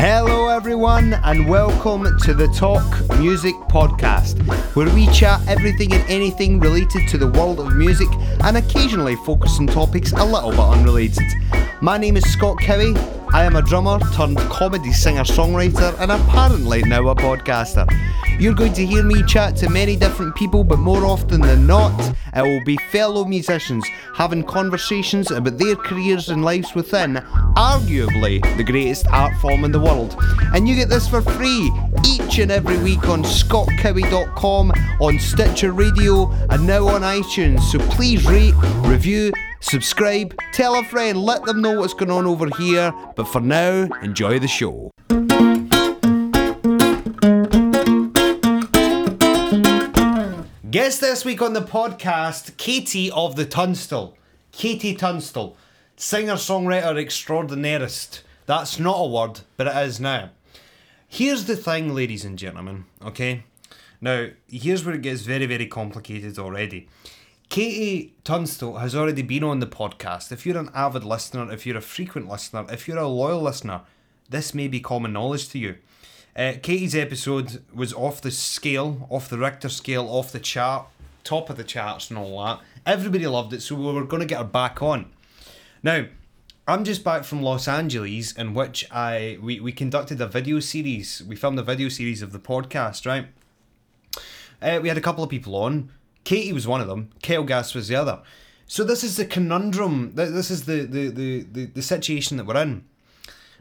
Hello, everyone, and welcome to the Talk Music Podcast, where we chat everything and anything related to the world of music and occasionally focus on topics a little bit unrelated. My name is Scott Cowie. I am a drummer turned comedy singer songwriter and apparently now a podcaster. You're going to hear me chat to many different people, but more often than not, it will be fellow musicians having conversations about their careers and lives within arguably the greatest art form in the world. And you get this for free each and every week on scottcowie.com, on Stitcher Radio, and now on iTunes. So please rate, review, subscribe, tell a friend, let them know what's going on over here. But for now, enjoy the show. Guest this week on the podcast, Katie of the Tunstall. Katie Tunstall, singer songwriter extraordinairest. That's not a word, but it is now. Here's the thing, ladies and gentlemen, okay? Now, here's where it gets very, very complicated already. Katie Tunstall has already been on the podcast. If you're an avid listener, if you're a frequent listener, if you're a loyal listener, this may be common knowledge to you. Uh, Katie's episode was off the scale, off the Richter scale, off the chart, top of the charts and all that. Everybody loved it, so we were going to get her back on. Now, I'm just back from Los Angeles, in which I we, we conducted a video series. We filmed a video series of the podcast, right? Uh, we had a couple of people on. Katie was one of them. Kale Gas was the other. So this is the conundrum. This is the the, the, the, the situation that we're in.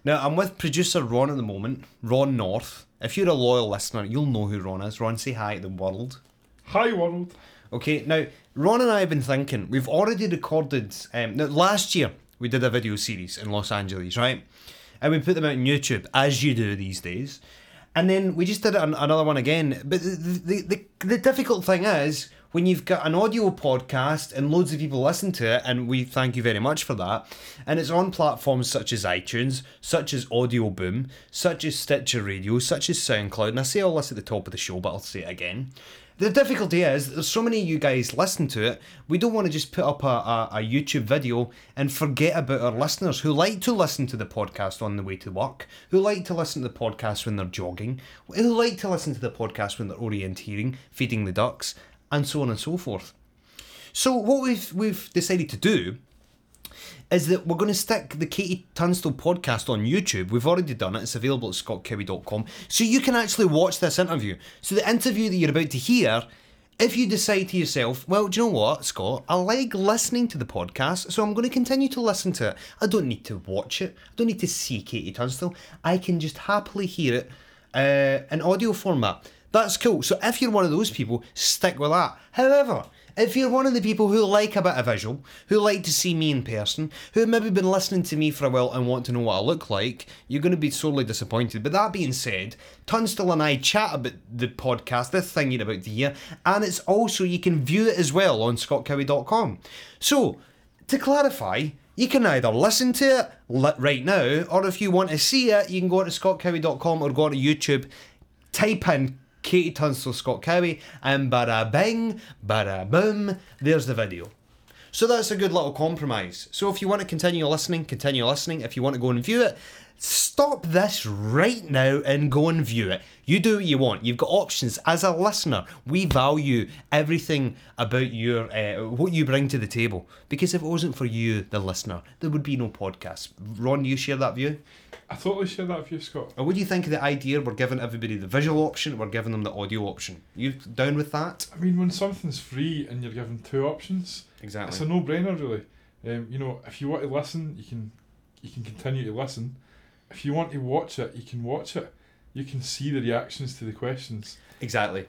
Now I'm with producer Ron at the moment, Ron North. If you're a loyal listener, you'll know who Ron is. Ron, say hi to the world. Hi world. Okay, now Ron and I have been thinking. We've already recorded. Um, now last year we did a video series in Los Angeles, right? And we put them out on YouTube, as you do these days. And then we just did an- another one again. But the, the, the, the difficult thing is when you've got an audio podcast and loads of people listen to it, and we thank you very much for that. And it's on platforms such as iTunes, such as Audioboom, such as Stitcher Radio, such as SoundCloud. And I say all this at the top of the show, but I'll say it again. The difficulty is that there's so many of you guys listen to it. We don't want to just put up a, a, a YouTube video and forget about our listeners who like to listen to the podcast on the way to work, who like to listen to the podcast when they're jogging, who like to listen to the podcast when they're orienteering, feeding the ducks, and so on and so forth. So what we've we've decided to do is that we're going to stick the Katie Tunstall podcast on YouTube. We've already done it. It's available at scottcowie.com. So you can actually watch this interview. So the interview that you're about to hear, if you decide to yourself, well, do you know what, Scott? I like listening to the podcast, so I'm going to continue to listen to it. I don't need to watch it. I don't need to see Katie Tunstall. I can just happily hear it uh, in audio format. That's cool. So if you're one of those people, stick with that. However, if you're one of the people who like a bit of visual, who like to see me in person, who have maybe been listening to me for a while and want to know what I look like, you're going to be sorely disappointed. But that being said, Tunstall and I chat about the podcast, this thing you're about to hear, and it's also, you can view it as well on scottcowie.com. So, to clarify, you can either listen to it right now, or if you want to see it, you can go to scottcowie.com or go to YouTube, type in Katie Tunstall Scott Cowie, and bada bing, bada boom, there's the video. So that's a good little compromise. So if you want to continue listening, continue listening. If you want to go and view it, stop this right now and go and view it. You do what you want. You've got options. As a listener, we value everything about your uh, what you bring to the table. Because if it wasn't for you, the listener, there would be no podcast. Ron, do you share that view? I totally share that view, Scott. Or what do you think of the idea we're giving everybody the visual option, we're giving them the audio option? You down with that? I mean, when something's free and you're given two options, Exactly. it's a no-brainer, really. Um, you know, if you want to listen, you can, you can continue to listen. If you want to watch it, you can watch it. You can see the reactions to the questions. Exactly.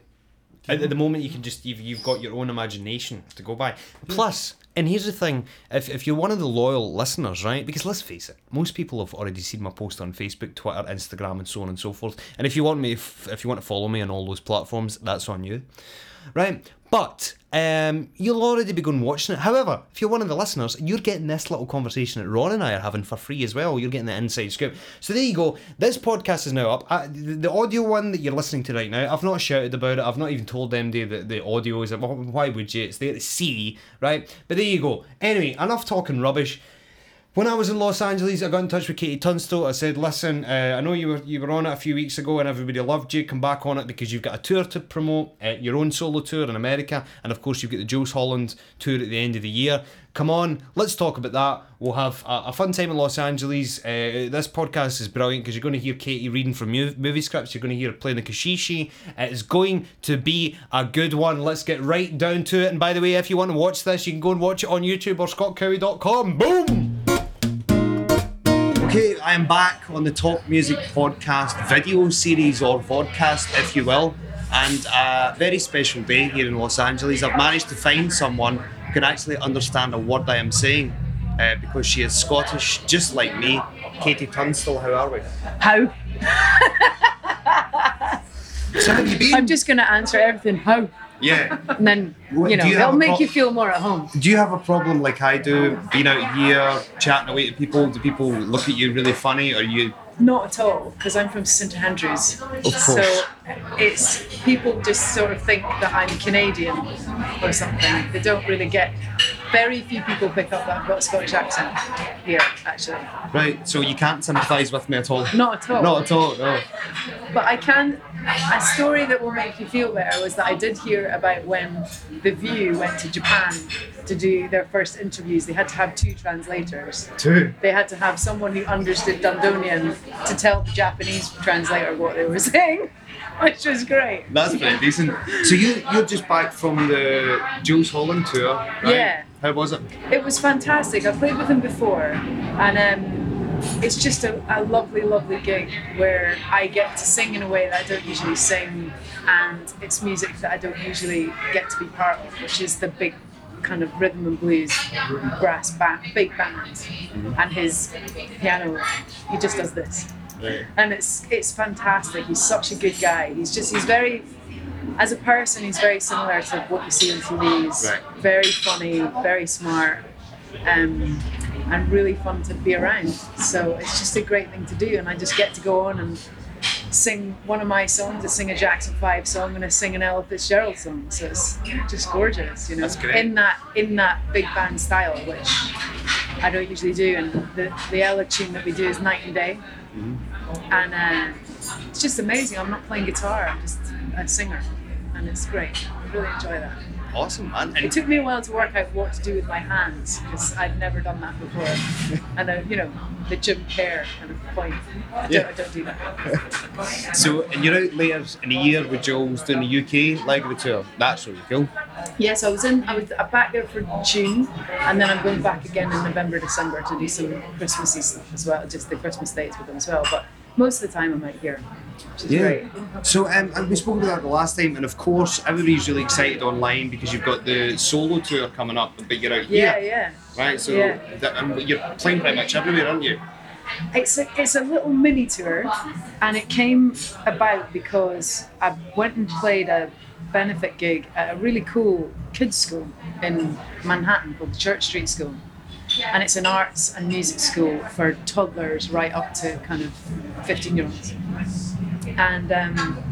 At, the moment, you can just you've, you've got your own imagination to go by. Plus, and here's the thing: if, if you're one of the loyal listeners, right? Because let's face it, most people have already seen my post on Facebook, Twitter, Instagram, and so on and so forth. And if you want me, if, if you want to follow me on all those platforms, that's on you, right? But um, you'll already be going watching it. However, if you're one of the listeners, you're getting this little conversation that Ron and I are having for free as well. You're getting the inside scoop. So there you go. This podcast is now up. Uh, the, audio one that you're listening to right now, I've not shouted about it. I've not even told them that the, the audio is. Why would you? It's there to see, right? But there you go. Anyway, enough talking rubbish. When I was in Los Angeles, I got in touch with Katie Tunstall. I said, "Listen, uh, I know you were you were on it a few weeks ago, and everybody loved you. Come back on it because you've got a tour to promote, uh, your own solo tour in America, and of course you've got the Jools Holland tour at the end of the year. Come on, let's talk about that. We'll have a, a fun time in Los Angeles. Uh, this podcast is brilliant because you're going to hear Katie reading from movie scripts. You're going to hear her playing the caxixi. It's going to be a good one. Let's get right down to it. And by the way, if you want to watch this, you can go and watch it on YouTube or scottcowie.com. Boom! Okay, I am back on the Top Music Podcast video series or vodcast, if you will, and a very special day here in Los Angeles. I've managed to find someone who can actually understand a word I am saying uh, because she is Scottish, just like me. Katie Tunstall, how are we? How? So have you been? I'm just going to answer everything how, yeah. and then you know you have it'll make pro- you feel more at home. Do you have a problem like I do, being out here, chatting away to people? Do people look at you really funny, or you? Not at all, because I'm from St Andrews. Of So it's people just sort of think that I'm Canadian or something. They don't really get. Very few people pick up that I've got a Scottish accent here, actually. Right, so you can't sympathise with me at all. Not at all. Not at all. No. But I can. A story that will make you feel better was that I did hear about when The View went to Japan to do their first interviews. They had to have two translators. Two. They had to have someone who understood Dundonian to tell the Japanese translator what they were saying, which was great. That's pretty decent. So you you're just back from the Jools Holland tour, right? Yeah. How was it? It was fantastic. I played with him before, and um, it's just a, a lovely, lovely gig where I get to sing in a way that I don't usually sing, and it's music that I don't usually get to be part of, which is the big kind of rhythm and blues brass band, big band, and his piano. He just does this, Right. and it's it's fantastic. He's such a good guy. He's just he's very. As a person, he's very similar to what you see on TVs. Right. Very funny, very smart, um, and really fun to be around. So it's just a great thing to do, and I just get to go on and sing one of my songs. I sing a Jackson Five song, and I sing an Ella Fitzgerald song. So it's just gorgeous, you know. That's great. In that in that big band style, which I don't usually do. And the the Ella tune that we do is Night and Day, and uh, it's just amazing. I'm not playing guitar; I'm just a singer, and it's great. I really enjoy that. Awesome, man. And It took me a while to work out what to do with my hands because I'd never done that before. and uh, you know, the Jim Kerr kind of point. I don't, Yeah. I don't do that. so and you're out later in a year with Jools doing the UK leg of the tour. That's really cool. Yes, I was in. I was I'm back there for June, and then I'm going back again in November, December to do some Christmassy stuff as well, just the Christmas dates with them as well. But most of the time I'm out here, is great. So um, and we spoke about that the last time, and of course everybody's really excited online because you've got the solo tour coming up, but you're out Yeah, here, yeah. Yeah. Right? So Yeah. that, and you're playing pretty much everywhere, aren't you? It's a, it's a little mini tour, and it came about because I went and played a benefit gig at a really cool kids' school in Manhattan called the Church Street School. And it's an arts and music school for toddlers right up to kind of 15 year olds. And um,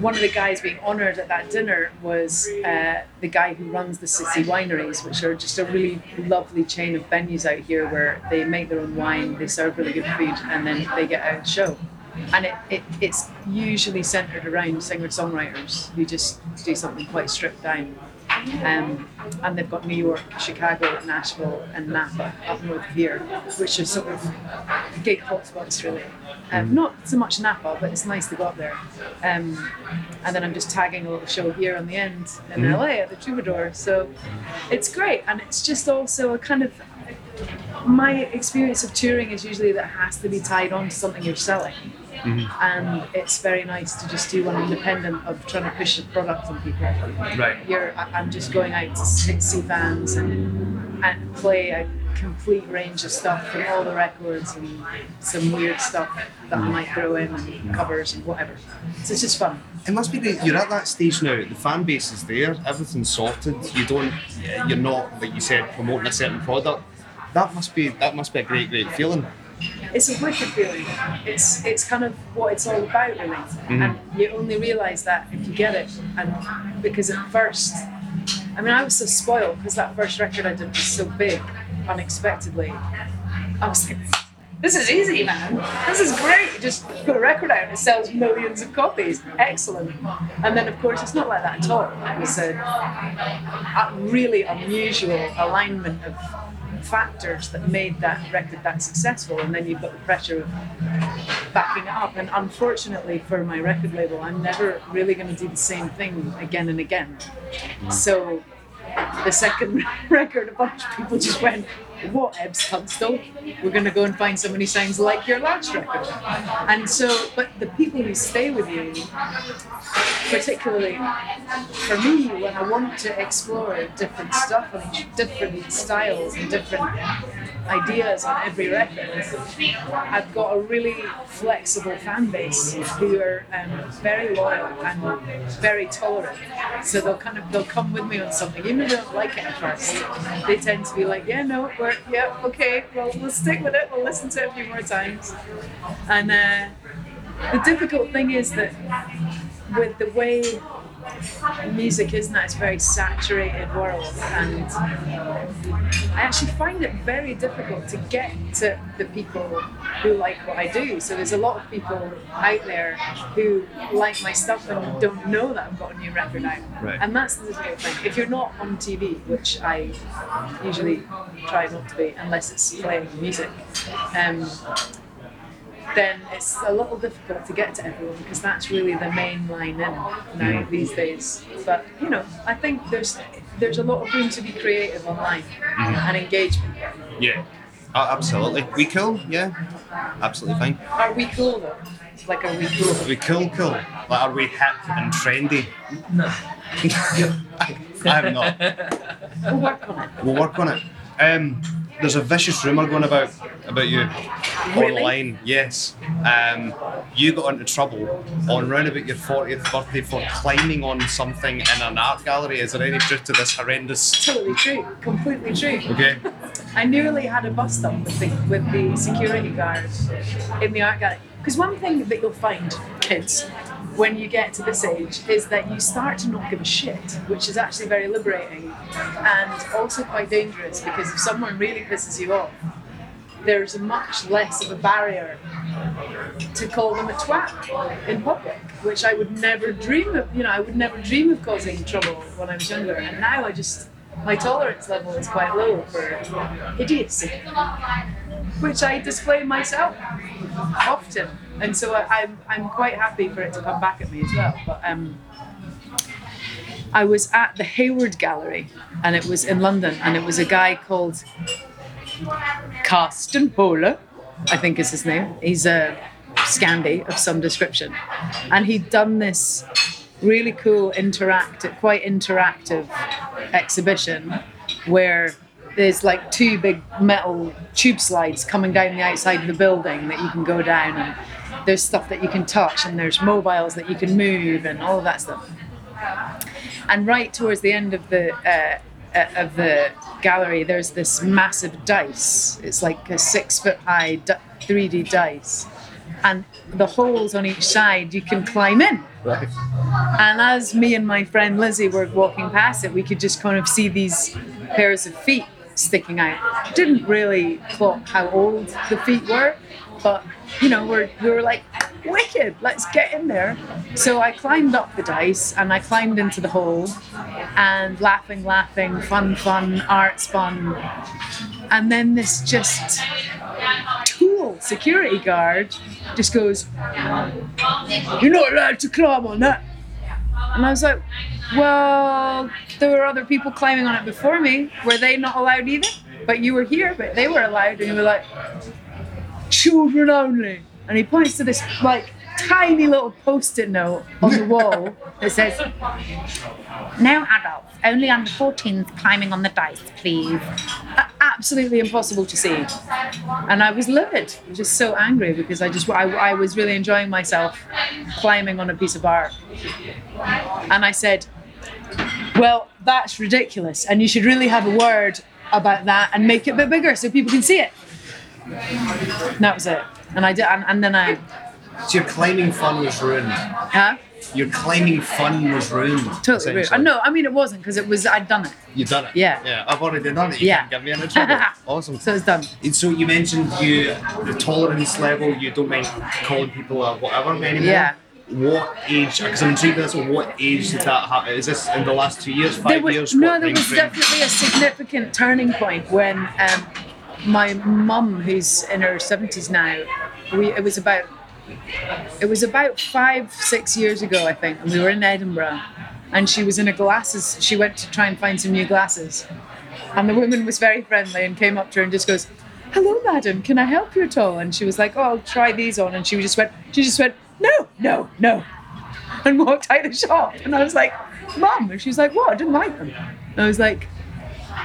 one of the guys being honoured at that dinner was uh, the guy who runs the City Wineries, which are just a really lovely chain of venues out here where they make their own wine, they serve really good food, and then they get and show. And it, it, it's usually centred around singer songwriters who just do something quite stripped down. Um, and they've got New York, Chicago, Nashville, and Napa up north of here, which are sort of gig hotspots really. Um, not so much Napa, but it's nice to go up there. Um, and then I'm just tagging a little show here on the end in LA at the Troubadour. So it's great, and it's just also a kind of my experience of touring is usually that it has to be tied on to something you're selling. Mm-hmm. And it's very nice to just do one independent of trying to push a product on people. Right. You're, I- I'm just going out to see see fans and, and play a complete range of stuff from all the records and some weird stuff that I might throw in and covers and whatever. So it's just fun. It must be great. You're at that stage now. The fan base is there. Everything's sorted. You don't. You're not like you said promoting a certain product. That must be. That must be a great, great feeling. It's a wicked feeling. It's it's kind of what it's all about, really. Mm-hmm. And you only realise that if you get it, and because at first I mean, I was so spoiled because that first record I did was so big, unexpectedly. I was like, this is easy, man. This is great. You just put a record out and it sells millions of copies. Excellent. And then, of course, it's not like that at all. It was a, a really unusual alignment of factors that made that record that successful. And then you've got the pressure of backing it up. And unfortunately for my record label, I'm never really going to do the same thing again and again. Mm. So the second record, a bunch of people just went, what Ebbs Tunstall? We're going to go and find somebody who sounds like your last record. And so, but the people who stay with you, particularly for me, when I want to explore different stuff and different styles and different ideas on every record, I've got a really flexible fan base who are um, very loyal and very tolerant. So they'll kind of they'll come with me on something, even if they don't like it at first. They tend to be like, yeah, no, we're yeah, okay, well we'll stick with it. We'll listen to it a few more times. And uh, the difficult thing is that with the way music is now, it's a very saturated world, and I actually find it very difficult to get to the people who like what I do. So there's a lot of people out there who like my stuff and don't know that I've got a new record out, Right. and that's the difficult thing. If you're not on TV, which I usually try not to be unless it's playing music. Um, then it's a little difficult to get to everyone because that's really the main line in now these days. But you know, I think there's there's a lot of room to be creative online and engage people. Yeah. Absolutely. We cool? Yeah. Absolutely fine. Are we cool though? Like, are we cool? We cool, cool. Like, are we hip and trendy? No. I'm not. We'll work on it. We'll work on it. Um, there's a vicious rumour going about about you Really? online. Yes. Um, you got into trouble on round about your 40th birthday for climbing on something in an art gallery. Is there any truth to this horrendous? Totally true. Completely true. Okay. I nearly had a bust up with the, with the security guard in the art gallery. Because one thing that you'll find, kids, when you get to this age, is that you start to not give a shit, which is actually very liberating and also quite dangerous because if someone really pisses you off, there's much less of a barrier to call them a twat in public, which I would never dream of. You know, I would never dream of causing trouble when I was younger, and now I just my tolerance level is quite low for idiocy, which I display myself often, and so I, I'm I'm quite happy for it to come back at me as well. But um, I was at the Hayward Gallery, and it was in London, and it was a guy called Carsten Höller, I think is his name. He's a Scandi of some description. And he'd done this really cool interactive, quite interactive exhibition where there's like two big metal tube slides coming down the outside of the building that you can go down and there's stuff that you can touch and there's mobiles that you can move and all of that stuff. And right towards the end of the uh, uh, of the gallery, there's this massive dice. It's like a six foot high 3D dice, and the holes on each side you can climb in. Right. And as me and my friend Lizzie were walking past it, we could just kind of see these pairs of feet sticking out. Didn't really clock how old the feet were, but you know, we're, we were like, wicked, let's get in there. So I climbed up the dice and I climbed into the hole and laughing, laughing, fun, fun, arts fun. And then this just tool security guard just goes, You're not allowed to climb on that. And I was like, Well, there were other people climbing on it before me. Were they not allowed either? But you were here, but they were allowed. And you were like, Children only. And he points to this like tiny little post-it note on the wall that says, No adults, only under 14s climbing on the dice, please. Absolutely impossible to see. And I was livid, I was just so angry because I just I, I was really enjoying myself climbing on a piece of art. And I said, Well, that's ridiculous, and you should really have a word about that and make it a bit bigger so people can see it. And that was it. And I did, and, and then I, So your claiming fun was ruined. huh? You're claiming fun was ruined. Totally ruined. Uh, no, I mean it wasn't because it was I'd done it, You've done it. Yeah. Yeah, I've already done it. You Yeah. get me into trouble. awesome. so it's done. And so you mentioned you the tolerance level. You don't mind calling people a whatever anymore. Yeah. What age? Because I'm intrigued. That's what age did that happen? Is this in the last two years, five was, years? no, there was definitely a significant turning point when um, my mum, who's in her seventies now, we it was about it was about five six years ago, I think, and we were in Edinburgh, and she was in her glasses. She went to try and find some new glasses, and the woman was very friendly and came up to her and just goes. Hello, madam. Can I help you at all? And she was like, "Oh, I'll try these on." And she just went, she just went, "No, no, no," and walked out of the shop. And I was like, Mum. And she was like, What? I didn't like them. And I was like,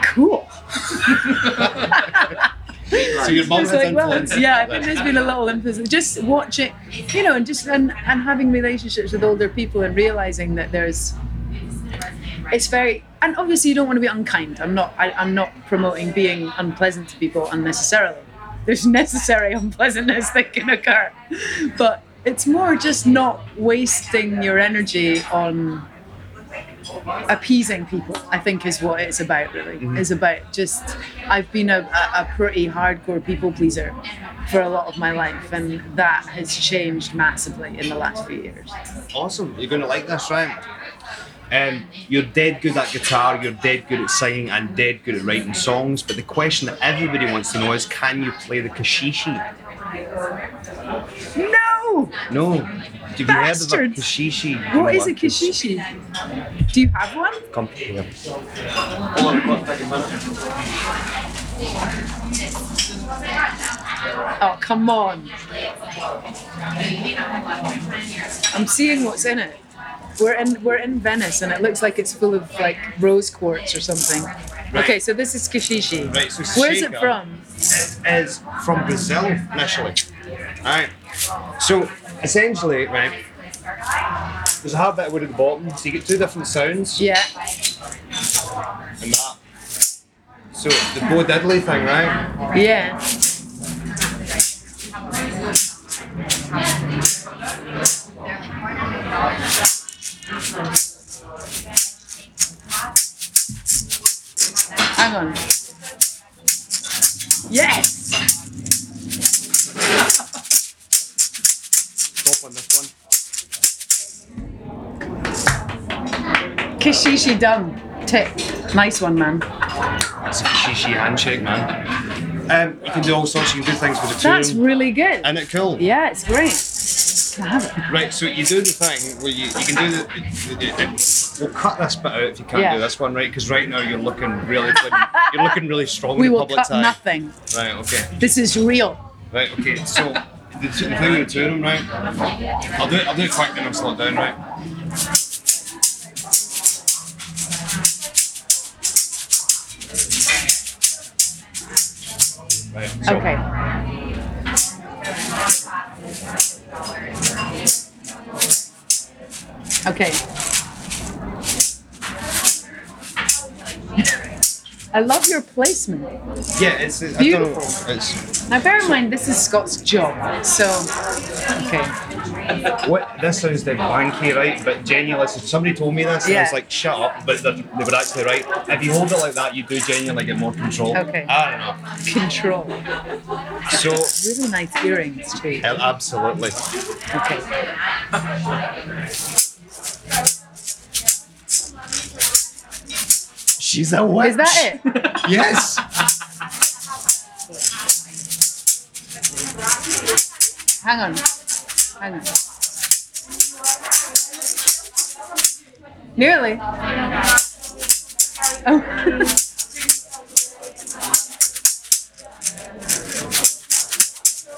Cool. So your mum has like, well, yeah, I think there's been a little emphasis. Just watching, you know, and just and, and having relationships with older people and realizing that there's, it's very, and obviously you don't want to be unkind. I'm not, I, I'm not promoting being unpleasant to people unnecessarily. There's necessary unpleasantness that can occur, but it's more just not wasting your energy on appeasing people i think is what it's about really is about just i've been a, a, a pretty hardcore people pleaser for a lot of my life and that has changed massively in the last few years Awesome. You're going to like this, right? Um, you're dead good at guitar, you're dead good at singing, and dead good at writing songs. But the question that everybody wants to know is can you play the caxixi? no No. Have you heard of a Bastard. caxixi? what is a caxixi do you have one Come here. oh come on i'm seeing what's in it we're in we're in venice and it looks like it's full of like rose quartz or something okay so this is caxixi Right, so where's it shaker. from It is from Brazil initially. Alright. So essentially, right, there's a hard bit of wood at the bottom, so you get two different sounds yeah and that. So the Bo Diddley thing, right? Yeah. Hang on. Yes. One. Kishishi done. Tick. Nice one, man. It's a shishi handshake, man. Um, you can do all sorts. You can do things with the That's really good. Isn't it cool? Yeah, it's great. Have it? Right, so you do the thing where you, you can do the, the, the, the- We'll cut this bit out if you can't Yeah. do this one, right? Because right now you're looking really, flippin- you're looking really strong We in the will public's cut eye. nothing. Right, okay. This is real. Right, okay. So the, the thing with the two of them, right? I'll do it. I'll do it quick, then I'll slow it down, right? Right. So, Okay. Okay. I love your placement. Yeah, it's, it's Beautiful. I don't know, it's Now, bear in mind, this is Scott's job. So, okay. what this sounds dead wanky, right? But genuinely, so somebody told me this, and I was like, "Shut up!" But they they were actually right. If you hold it like that, you do genuinely get more control. Okay. I don't know. Control. So Really nice earrings, too. absolutely. Okay. She's a witch. Is that it? Yes. Hang on. Hang on. Nearly. Oh.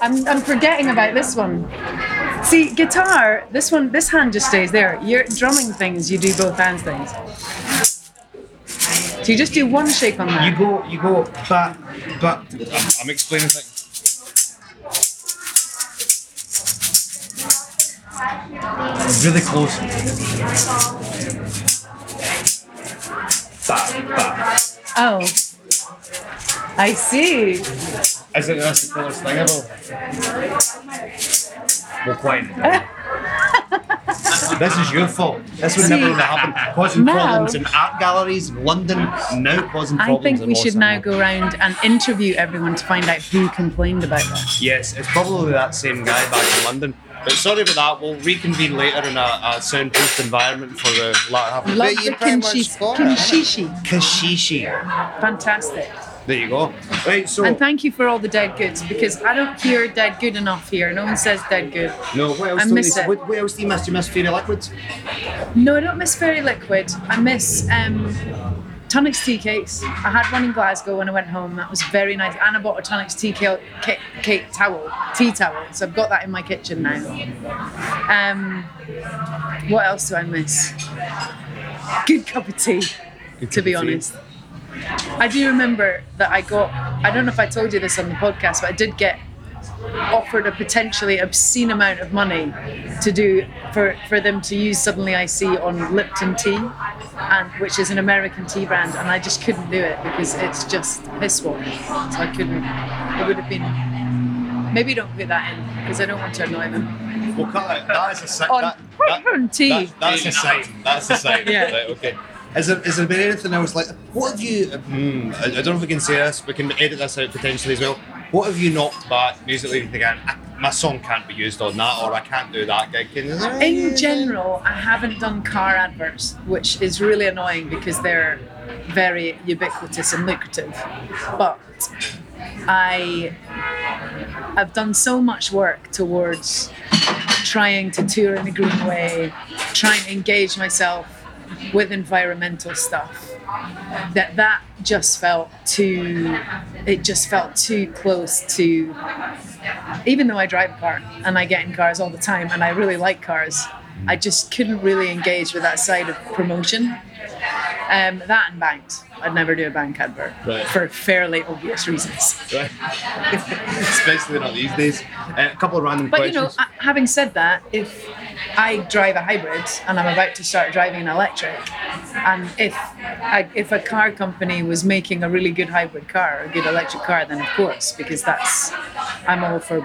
I'm, I'm forgetting about this one. See, guitar, this one, this hand just stays there. Your drumming things, you do both hands things. So you just do one shake on that. You go. You go. But but I'm, I'm explaining things. Really close. Ba, ba. Oh. I see. Is it that's the coolest thing ever? Well, quite. This is your fault. This would See, never have happened. Causing now- problems in art galleries in London, now causing problems. I think we Los should now go around and interview everyone to find out who complained about that. Yes, it's probably that same guy back in London. But sorry about that. We'll reconvene later in a, a soundproofed environment for the latter half. Love But the you pretty much kimchi, got it, innit? kimchishi. Caxixi. Fantastic. There you go. Right, so And thank you for all the dead goods because I don't hear dead good enough here. No one says dead good. no, what else? I do miss you- it. What, what else do you miss? Do you miss Fairy Liquids? No, I don't miss Fairy Liquid. I miss um, Tunnock's tea cakes. I had one in Glasgow when I went home. That was very nice. And I bought a Tunnock's tea cake, cake, cake towel, tea towel. So I've got that in my kitchen now. Um, what else do I miss? Good cup of tea, to be tea. Honest. I do remember that I got, I don't know if I told you this on the podcast, but I did get offered a potentially obscene amount of money to do for, for them to use Suddenly I See on Lipton tea, and which is an American tea brand, and I just couldn't do it because it's just piss water. So I couldn't. It would have been. Maybe don't put that in because I don't want to annoy them. We'll cut that. That is a sign. On, that, on tea. that, that's a sign. That's a sign. Yeah. Okay. Is there, is there been anything else like what have you? Hmm, I, I don't know if we can say this. We can edit this out potentially as well. What have you knocked back musically? You think, my song can't be used on that, or I can't do that gig. In general, I haven't done car adverts, which is really annoying because they're very ubiquitous and lucrative. But I have done so much work towards trying to tour in a green way, trying to engage myself with environmental stuff. That that just felt too. It just felt too close to. Even though I drive a car and I get in cars all the time and I really like cars, I just couldn't really engage with that side of promotion. Um, that and banks. I'd never do a bank advert Right. for fairly obvious reasons. Right. Especially not these days. Uh, a couple of random But you know, having said that, if I drive a hybrid and I'm about to start driving an electric, and if I, if a car company was making a really good hybrid car, a good electric car, then of course, because that's I'm all for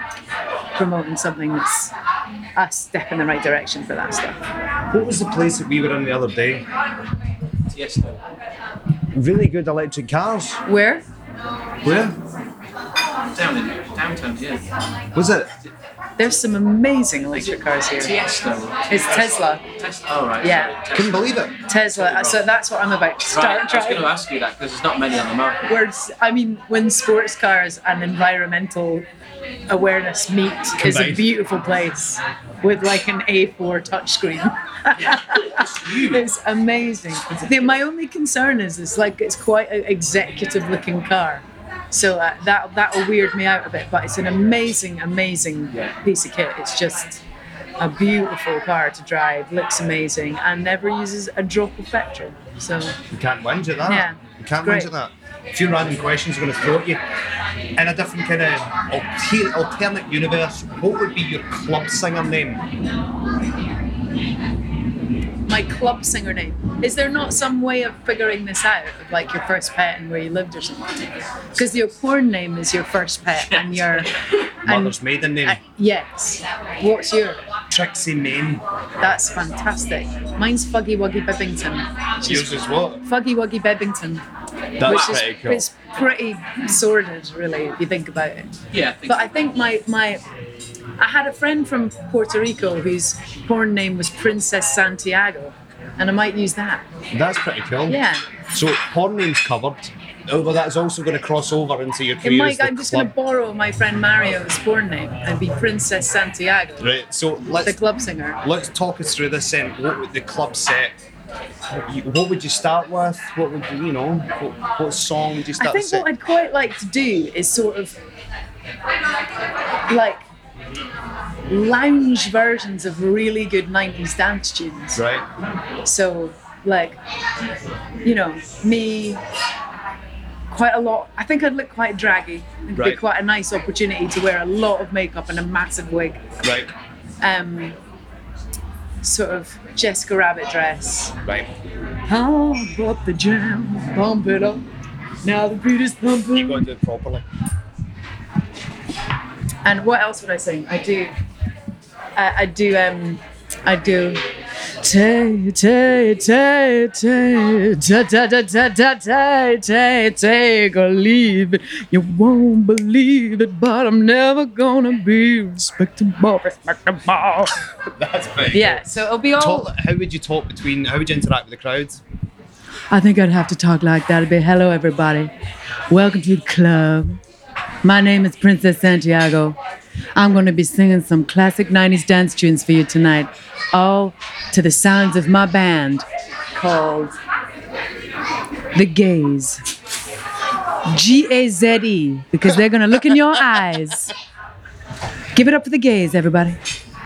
promoting something that's a step in the right direction for that stuff. what was the place that we were in the other day? Yes. Really good electric cars. Where? Where Down in downtown here. was it? There's some amazing electric cars here. Tiesto. It's Tesla. Tesla. Oh right. Yeah. sorry. Couldn't believe it. Tesla. Uh, so that's what I'm about to Right. start I was going to ask you that because there's not many on the market. words I mean when sports cars and environmental awareness meet is a beautiful place with like an A4 touchscreen. it's amazing. The, my only concern is it's like it's quite an executive looking car. So uh, that that'll weird me out a bit, but it's an amazing, amazing piece of kit. It's just a beautiful car to drive, looks amazing, and never uses a drop of petrol. So You can't whinge at that. Yeah, You can't whinge at that. A few random questions are going to throw at you. In a different kind of alter- alternate universe, what would be your club singer name? my club singer name. Is there not some way of figuring this out, of like your first pet and where you lived or something? Because your porn name is your first pet and your and Mother's maiden name? uh, yes. What's your? Trixie Main. That's fantastic. Mine's Fuggy Wuggy Bibbington. Yours is what? Fuggy Wuggy Bibbington, That's which is pretty cool. it's pretty sordid, really, if you think about it. Yeah. I think But I think my my I had a friend from Puerto Rico whose porn name was Princess Santiago, and I might use that. That's pretty cool. Yeah. So, porn name's covered. Oh, well, that's also going to cross over into your career. as the I'm just going to borrow my friend Mario's porn name and be Princess Santiago, Right, so the let's the club singer. let's talk us through this then. What would the club set? What would you start with? What would you, you know? What, what song would you start? I think what I'd quite like to do is sort of like lounge versions of really good 90s dance tunes. Right. So, like, you know, me, quite a lot. I think I'd look quite draggy. It'd be quite a nice opportunity to wear a lot of makeup and a massive wig. Right. Um, sort of Jessica Rabbit dress. Right. Pump up the jam, pump it up. Now the beat is You thumping. got to do it properly. And what else would I sing? I do. I, I do. Um, I do. Take, take, take, take, ta ta ta ta ta ta take, take or leave it. You won't believe it, but I'm never gonna be respectable, respectable. That's very Yeah, so it'll be all. Talk, how would you talk between? How would you interact with the crowds? I think I'd have to talk like that. It'd be hello, everybody. Welcome to the club. My name is Princess Santiago. I'm going to be singing some classic 90s dance tunes for you tonight, all to the sounds of my band called The Gaze. G A Z E, because they're going to look in your eyes. Give it up for the gaze, everybody.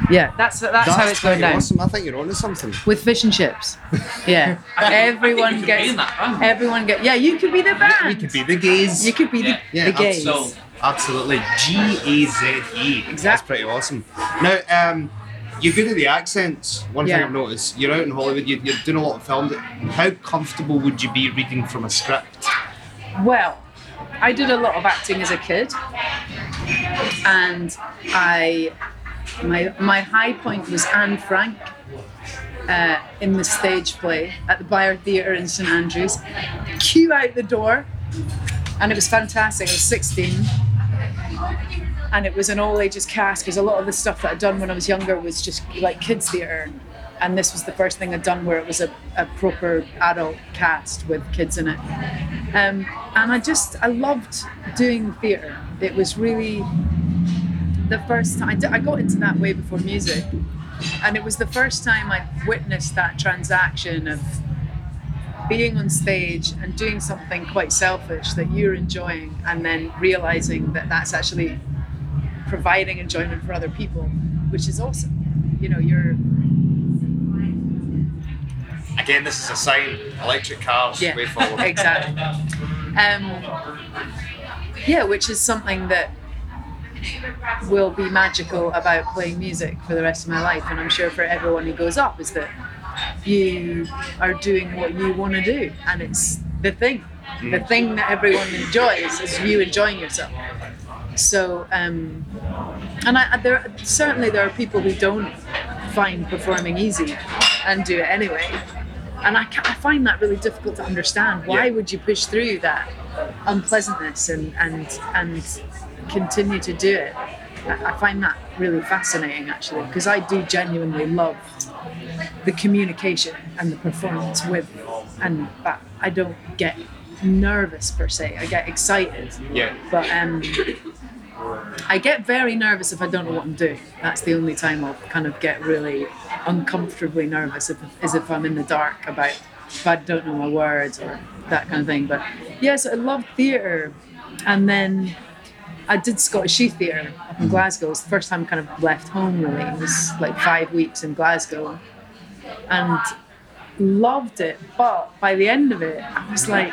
Yeah, that's that's, how it's going down. Awesome. I think you're onto something. With fish and chips. Yeah. everyone You gets in that band. everyone get yeah, you could be the band. We could be the gays. You could be Yeah. the, Yeah, the gays. So, Absolutely. G A Z E. Exactly. That's pretty awesome. Now, um, you're good at the accents. One thing I've noticed, you're out in Hollywood, you, you're doing a lot of films. How comfortable would you be reading from a script? Well, I did a lot of acting as a kid, and I my my high point was Anne Frank uh, in the stage play at the Byre Theatre in St Andrews. Cue out the door, and it was fantastic. I was 16. And it was an all ages cast because a lot of the stuff that I'd done when I was younger was just like kids theatre, and this was the first thing I'd done where it was a, a proper adult cast with kids in it. Um, and I just I loved doing theatre. It was really the first time I, di- I got into that way before music, and it was the first time I witnessed that transaction of being on stage and doing something quite selfish that you're enjoying, and then realizing that that's actually providing enjoyment for other people, which is awesome. You know, you're Again, this is a sign. Electric cars. Yeah, Way forward. exactly. Um, yeah, which is something that will be magical about playing music for the rest of my life, and I'm sure for everyone who goes up is that you are doing what you want to do, and it's the thing. The thing that everyone enjoys is you enjoying yourself. So, um, and I, there certainly there are people who don't find performing easy and do it anyway. And I, I find that really difficult to understand. Why Yeah. would you push through that unpleasantness and and and continue to do it? I, I find that really fascinating, actually, because I do genuinely love the communication and the performance with, and but I don't get nervous per se. I get excited, Yeah. but um, I get very nervous if I don't know what I'm doing. That's the only time I'll kind of get really uncomfortably nervous if, is if I'm in the dark about if I don't know my words or that kind of thing. But yes, I love theatre, and then I did Scottish Youth Theatre up in mm-hmm. Glasgow. It was the first time I kind of left home really. It was like five weeks in Glasgow, and loved it. But by the end of it, I was like,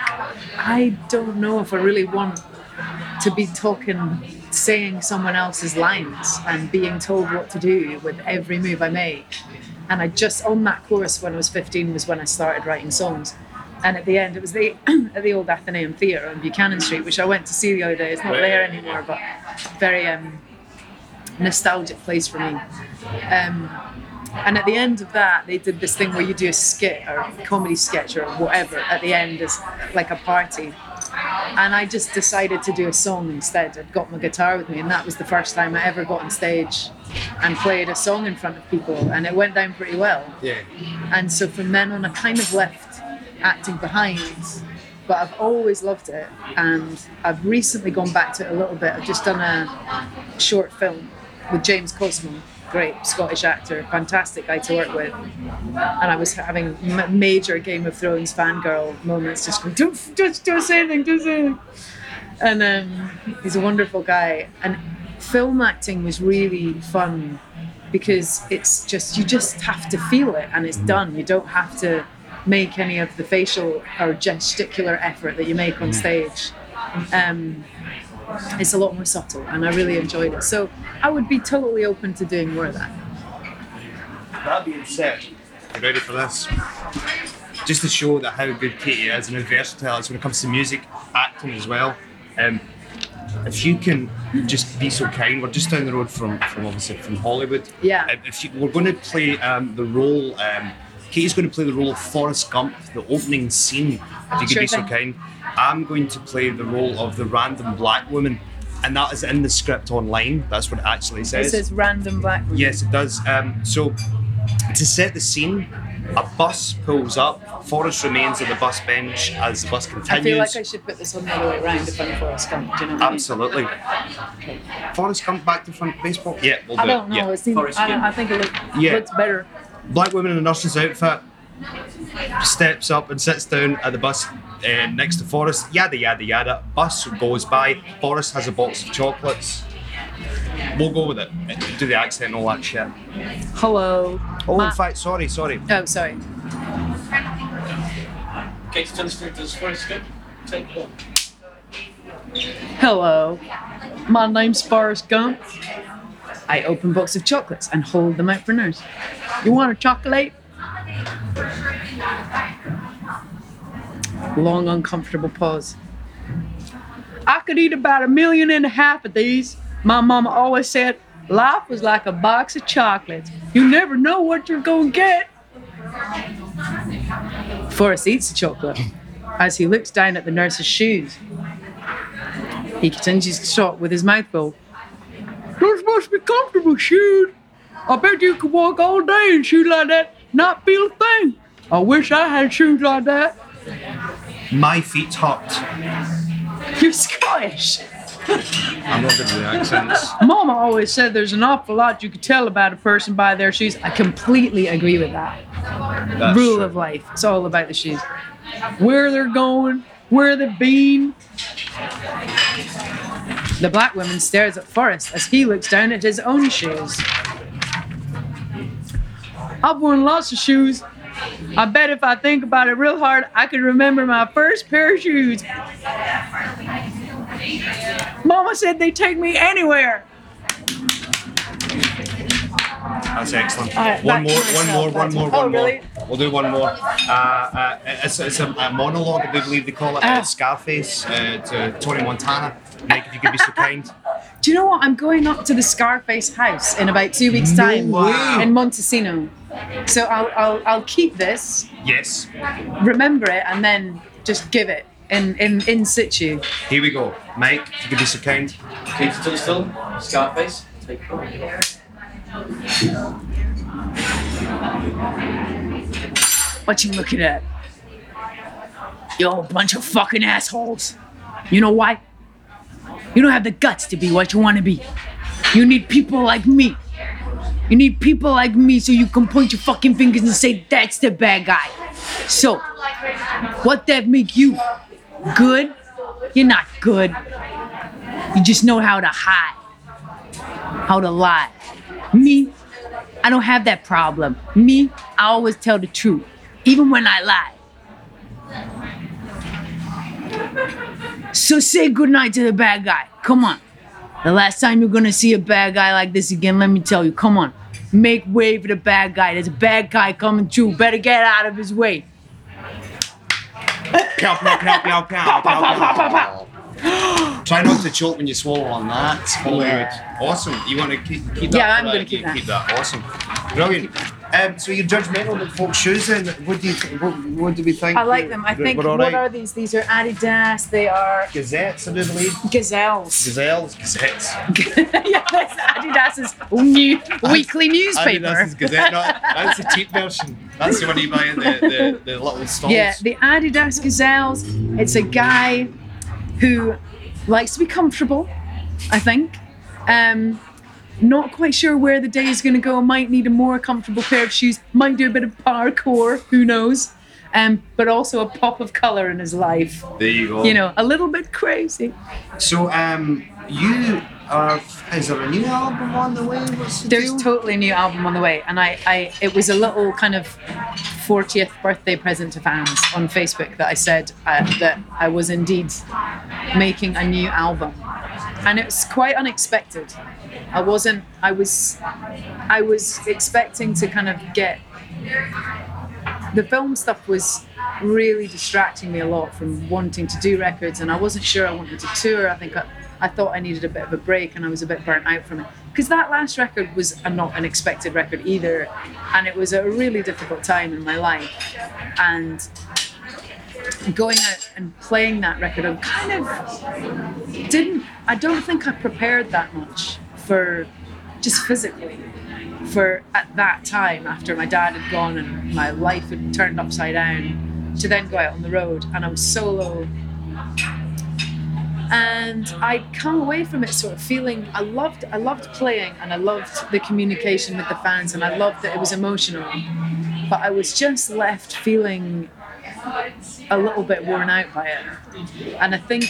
I don't know if I really want to be talking, saying someone else's lines and being told what to do with every move I make. And I just on that course when I was 15 was when I started writing songs. And at the end, it was the at the old Athenaeum Theatre on Buchanan Street, which I went to see the other day. It's not there anymore, but very um, nostalgic place for me. Um, and at the end of that, they did this thing where you do a skit or a comedy sketch or whatever at the end as like a party. And I just decided to do a song instead. I'd got my guitar with me, and that was the first time I ever got on stage and played a song in front of people, and it went down pretty well. Yeah. And so from then on, I kind of left acting behind, but I've always loved it. And I've recently gone back to it a little bit. I've just done a short film with James Cosmo, great Scottish actor, fantastic guy to work with. And I was having m- major Game of Thrones fangirl moments, just going, don't, don't, don't say anything, don't say anything. And um, he's a wonderful guy. And film acting was really fun because it's just you just have to feel it and it's done. You don't have to make any of the facial or gesticular effort that you make on stage. Um, it's a lot more subtle, and I really enjoyed it. So I would be totally open to doing more of that. That being said, you ready for this? Just to show that how good Katie is and how versatile is when it comes to music, acting as well. Um, if you can just be so kind, we're just down the road from, from obviously from Hollywood. Yeah. Um, if you, we're going to play um, the role um, Katie's going to play the role of Forrest Gump, the opening scene. If you could Sure be so kind. I'm going to play the role of the random black woman, and that is in the script online. That's what it actually says. It says. says random black woman. Yes, it does. Um, so, to set the scene, a bus pulls up. Forrest remains on the bus bench as the bus continues. I continues. feel like I should put this on the other way around if I'm Forrest Gump. Do you know what I mean? Absolutely. Forrest Gump back to front baseball. Yeah, we'll do I don't it. know. Yeah. It seems, Forrest I, don't, I think it look, Yeah. looks better. Black woman in a nurse's outfit steps up and sits down at the bus uh, next to Forrest. Yada yada yada. Bus goes by. Forrest has a box of chocolates. We'll go with it. Do the accent and all that shit. Hello. Oh, Ma- in fact, sorry, sorry. Oh, sorry. KT Tunstall does Forrest Gump. Take one. Hello. My name's Forrest Gump. I open box of chocolates and hold them out for nurse. You want a chocolate? Long, uncomfortable pause. I could eat about a million and a half of these. My mama always said life was like a box of chocolates. You never know what you're gonna get. Forrest eats the chocolate as he looks down at the nurse's shoes. He continues to talk with his mouth full. Must be comfortable shoes. I bet you could walk all day in shoes like that, not feel a thing. I wish I had shoes like that. My feet hurt. You're Scottish. I'm not good with accents. Mama always said there's an awful lot you could tell about a person by their shoes. I completely agree with that. That's Rule true. of life. It's all about the shoes. Where they're going, where they've been. The black woman stares at Forrest as he looks down at his own shoes. I've worn lots of shoes. I bet if I think about it real hard, I could remember my first pair of shoes. Mama said they'd take me anywhere. That's excellent. Right, one more, one more, one more, to- Oh, one more. really? We'll do one more. Uh, uh, it's it's a, a monologue, I do believe they call it, Ah. uh, Scarface uh, to Tony Montana. Mike, if you could be so kind. Do you know what? I'm going up to the Scarface house in about two weeks' time way. in Montecito. So I'll, I'll, I'll keep this, Yes. remember it, and then just give it in, in, in situ. Here we go. Mike, if you could be so kind. KT Tunstall, Scarface. Take one. What you looking at? You're a bunch of fucking assholes. You know why? You don't have the guts to be what you want to be. You need people like me. You need people like me so you can point your fucking fingers and say that's the bad guy. So, what that make you? Good? You're not good. You just know how to hide, how to lie. Me, I don't have that problem. Me, I always tell the truth, even when I lie. So say goodnight to the bad guy. Come on. The last time you're gonna see a bad guy like this again, let me tell you, come on. Make way for the bad guy. There's a bad guy coming too. Better get out of his way. Pow, pow, pow, pow, pow, pow, pow, pow. pow. Try not to choke when you swallow on that. Hollywood. Yeah. Awesome. You want to keep, keep that? Yeah, I'm that? gonna keep You that. Keep that. Awesome. Brilliant. Um, so you're judgmental about folks' shoes then? What do you th- what, what do we think? I like them. I We're- think we're all what right? are these? These are Adidas. They are Gazettes, I do believe. gazelles. Gazelles, gazettes. yeah, that's Adidas's new weekly newspaper. Adidas's Gazette. No, that's the cheap version. That's the one you buy in the, the, the little stalls. Yeah, the Adidas Gazelles. It's a guy who likes to be comfortable, I think. Um, not quite sure where the day is going to go. Might need a more comfortable pair of shoes. Might do a bit of parkour. Who knows? Um, but also a pop of color in his life. there you go. You know, a little bit crazy. So, um, you are. Is there a new album on the way? The There's deal? totally a new album on the way, and I, I, it was a little kind of 40th birthday present to fans on Facebook that I said uh, that I was indeed making a new album, and it was quite unexpected. I wasn't. I was. I was expecting to kind of get. The film stuff was really distracting me a lot from wanting to do records, and I wasn't sure I wanted to tour. I think I, I thought I needed a bit of a break, and I was a bit burnt out from it. because that last record was a not an expected record either, and it was a really difficult time in my life, and going out and playing that record, I kind of didn't. I don't think I prepared that much for just physically for at that time after my dad had gone and my life had turned upside down to then go out on the road and I was solo and I'd come away from it sort of feeling I loved I loved playing and I loved the communication with the fans and I loved that it was emotional but I was just left feeling a little bit worn out by it. And I think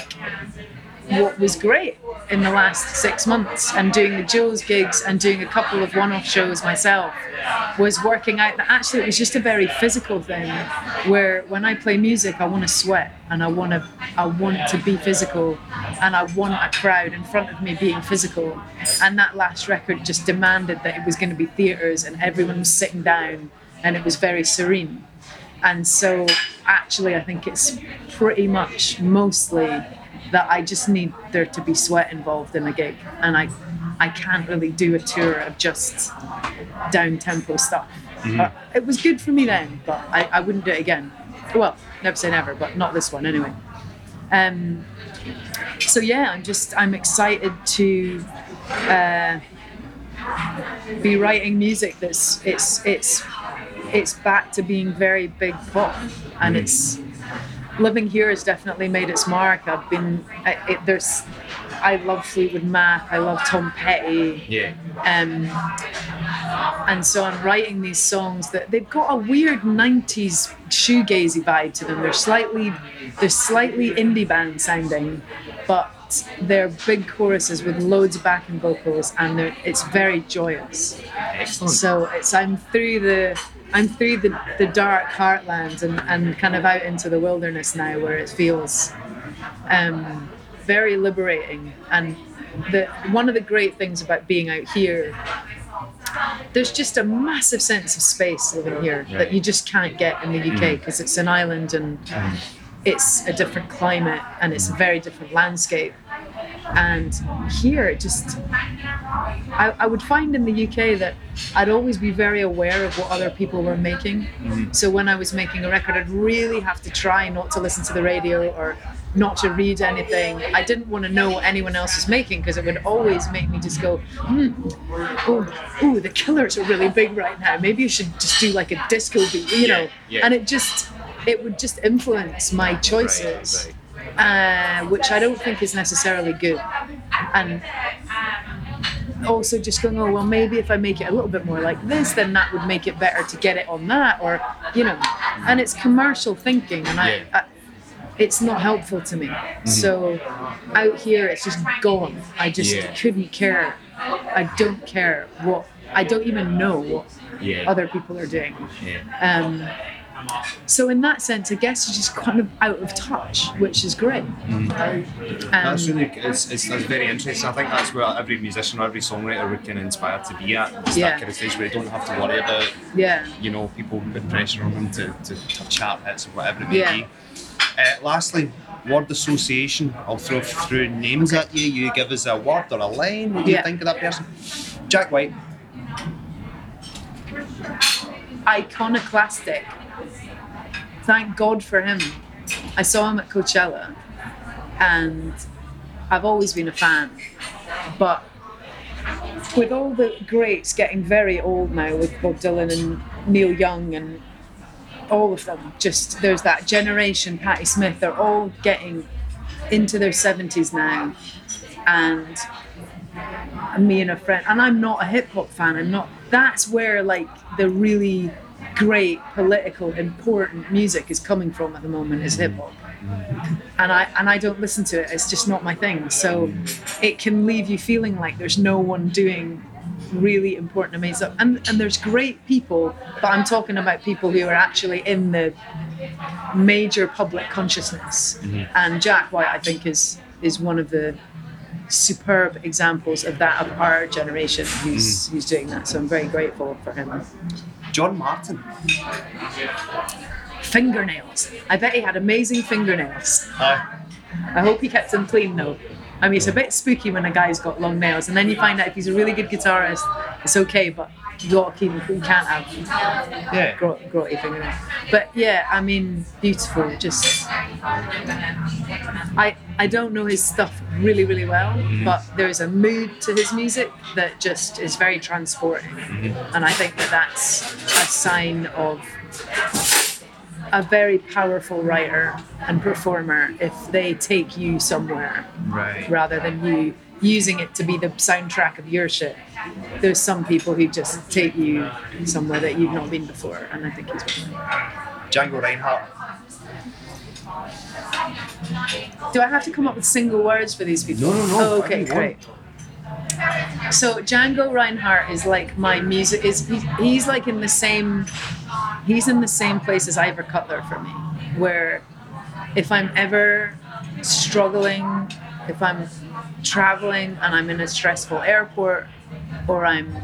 what was great in the last six months and doing the Jools gigs and doing a couple of one off shows myself was working out that actually it was just a very physical thing where when I play music I want to sweat and I want to I want to be physical and I want a crowd in front of me being physical. And that last record just demanded that it was going to be theaters and everyone was sitting down and it was very serene and so actually I think it's pretty much mostly that I just need there to be sweat involved in a gig, and I I can't really do a tour of just down tempo stuff. Uh, it was good for me then, but I, I wouldn't do it again. Well, never say never, but not this one anyway. Um, so yeah, I'm just I'm excited to uh, be writing music that's it's it's it's back to being very big pop, and it's living here has definitely made its mark. I've been I, it, there's I love Fleetwood Mac. I love Tom Petty. Yeah. Um, and so I'm writing these songs that they've got a weird '90s shoegazy vibe to them. They're slightly, they're slightly indie band sounding, but they're big choruses with loads of backing vocals, and it's very joyous. Excellent. So it's I'm through the I'm through the, the dark heartland and, and kind of out into the wilderness now where it feels um, very liberating. And the one of the great things about being out here, there's just a massive sense of space living here that you just can't get in the UK because it's an island and it's a different climate and it's a very different landscape. And here, it just, I, I would find in the UK that I'd always be very aware of what other people were making. So when I was making a record, I'd really have to try not to listen to the radio or not to read anything. I didn't want to know what anyone else was making because it would always make me just go, hmm, oh, oh, the killers are really big right now. Maybe you should just do like a disco beat, you know? yeah. And it just, it would just influence my choices uh, which I don't think is necessarily good. And also just going, oh, well, maybe if I make it a little bit more like this, then that would make it better to get it on that, or, you know, and it's commercial thinking, and I. I it's not helpful to me. So out here, it's just gone. I just Yeah. couldn't care. I don't care what, I don't even know what Yeah. other people are doing. Yeah. Um, so in that sense, I guess you're just kind of out of touch, which is great. Um, That's really it's, it's that's very interesting. I think that's where every musician or every songwriter would kind of inspire to be at. Just Yeah. that kind of stage where they don't have to worry about yeah. you know people put pressure on them to, to, to chart hits or whatever it may Yeah. be. Uh, lastly, word association. I'll throw through names at you. You give us a word or a line. What do Yeah. you think of that person? Jack White. iconoclastic. Thank God for him. I saw him at Coachella and I've always been a fan. But with all the greats getting very old now, with Bob Dylan and Neil Young and all of them, just there's that generation, Patti Smith, they're all getting into their 70s now. And me and a friend, and I'm not a hip hop fan. I'm not. That's where like the really great political important music is coming from at the moment is hip hop, and I and I don't listen to it. It's just not my thing. So it can leave you feeling like there's no one doing really important amazing stuff. And and there's great people, but I'm talking about people who are actually in the major public consciousness. Mm-hmm. And Jack White, I think, is is one of the superb examples of that of our generation who's mm. who's doing that. So I'm very grateful for him. John Martyn. Fingernails. I bet he had amazing fingernails. Uh, I hope he kept them clean though. I mean, it's a bit spooky when a guy's got long nails, and then you find out if he's a really good guitarist, it's okay, but keep, you can't have Yeah. gro- grotty fingernails. But yeah, I mean, beautiful. Just, I I don't know his stuff really really well, mm-hmm. but there's a mood to his music that just is very transporting, mm-hmm. and I think that that's a sign of a very powerful writer and performer if they take you somewhere Right. rather than you using it to be the soundtrack of your shit. There's some people who just take you somewhere that you've not been before, and I think he's one. Django Reinhardt. Do I have to come up with single words for these people? No, no, no, Oh, okay, great. So Django Reinhardt is like my music. Is he's, he's like in the same? He's in the same place as Ivor Cutler for me, where if I'm ever struggling, if I'm traveling and I'm in a stressful airport, or I'm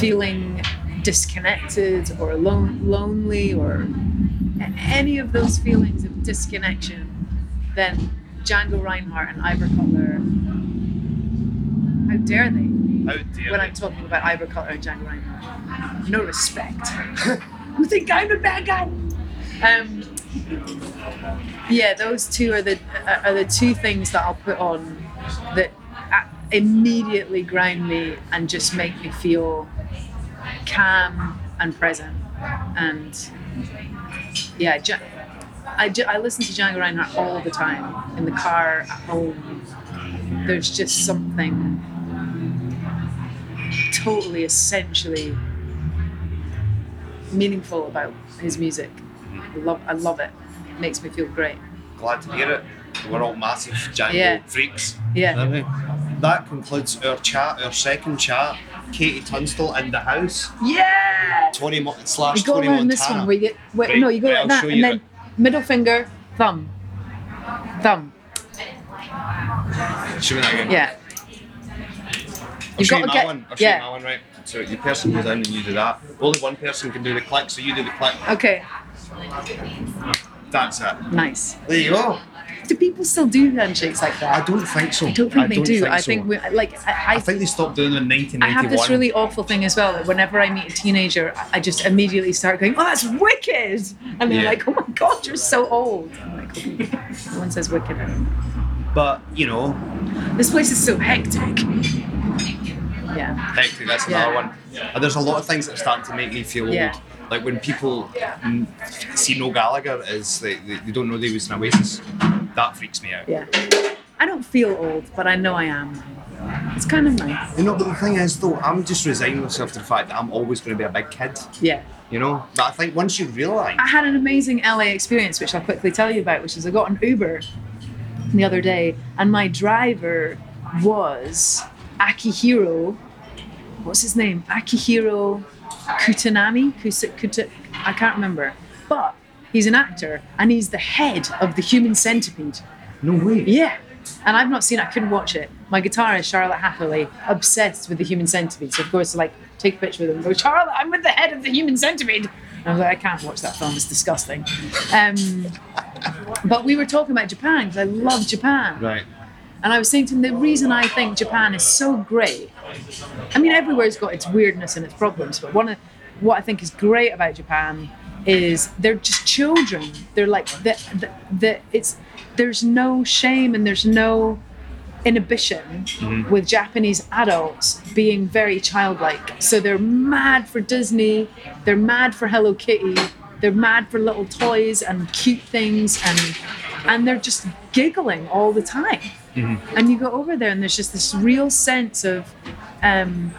feeling disconnected or lon- lonely or any of those feelings of disconnection, then Django Reinhardt and Ivor Cutler, how dare they? How dare When they? I'm talking about Ivor Cutler and Django Reinhardt, no respect. you think I'm a bad guy? Um, yeah, those two are the are the two things that I'll put on that uh, immediately ground me and just make me feel calm and present. And yeah, I, I listen to Django Reinhardt all the time in the car, at home. There's just something totally, essentially meaningful about his music. I love, I love it. It makes me feel great. Glad to hear it. We're all massive Django Yeah. freaks. Yeah. aren't? That concludes our chat, our second chat. KT Tunstall in the house. Yeah. Tony Mo- slash You go Tony around Montana. this one where you get, Right, no, you go right, like that, and then it. middle finger, thumb, thumb. Show me that again. Yeah. I'll You've show got you to my get- one. I'll show yeah. you my one, right? So the person goes in and you do that. Only one person can do the click, so you do the click. Okay. That's it. Nice. There you go. Do people still do handshakes like that? I don't think so. I don't think they do. I so. think we, like I, I I, think they stopped doing them in I have this really awful thing as well that whenever I meet a teenager, I just immediately start going, "Oh, that's wicked," and they're Yeah. like, "Oh my god, you're so old." I'm like, okay. no one says wicked. anymore. But you know, This place is so hectic. Yeah. hectic. That's Yeah. another one. And there's a lot of things that are starting to make me feel Yeah. old. Like when people see Noel Gallagher as they, they, they don't know they was an Oasis. That freaks me out. Yeah. I don't feel old, but I know I am. It's kind of nice. You know, but the thing is though, I'm just resigning myself to the fact that I'm always going to be a big kid. Yeah. You know, but I think once you realise, I had an amazing LA experience, which I'll quickly tell you about, which is I got an Uber the other day, and my driver was Akihiro. What's his name? Akihiro Kutanami? Kusa, Kuta, I can't remember. But he's an actor, and he's the head of the Human Centipede. no way. Yeah. And I've not seen it, I couldn't watch it. My guitarist, Charlotte Hathaway, obsessed with the human centipede. So, of course, like, take a picture with him and go, Charlotte, I'm with the head of the human centipede. And I was like, I can't watch that film, it's disgusting. Um, but we were talking about Japan because I love Japan. Right. And I was saying to him, the reason I think Japan is so great, I mean, everywhere's got its weirdness and its problems, but one of what I think is great about Japan is they're just children. They're like the, the, the it's there's no shame and there's no inhibition with Japanese adults being very childlike. So they're mad for Disney, they're mad for Hello Kitty, they're mad for little toys and cute things and and they're just giggling all the time. And you go over there and there's just this real sense of um,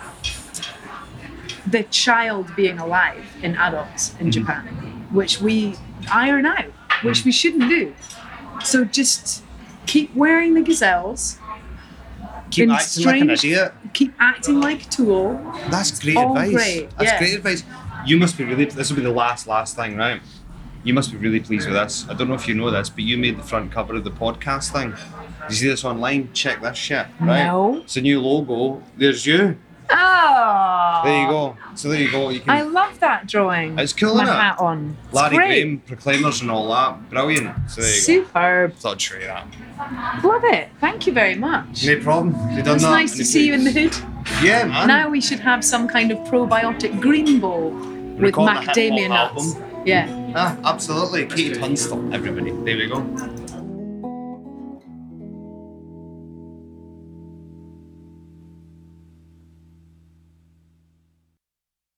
the child being alive in adults in mm-hmm. Japan, which we iron out, which mm. we shouldn't do. So just keep wearing the gazelles, Keep In acting like an idiot. keep acting like a tool. That's great All advice. great, That's yeah. great advice. You must be really. This will be the last, last thing, right? You must be really pleased with this. I don't know if you know this, but you made the front cover of the podcast thing. You see this online? Check this shit, right? No. It's a new logo. There's you. Oh, There you go. So there you go. You can. I love that drawing. It's cool, My innit? hat on. It's Larry great. Graham, Proclaimers, and all that. Brilliant. So there you Superb. go. Thought I'd show you that. Love it. Thank you very much. No problem. You done It's that? nice to see you in the hood. Yeah, man. Now we should have some kind of probiotic green bowl with Record macadamia nuts. album. Yeah. Ah, absolutely. KT Tunstall, everybody. There we go.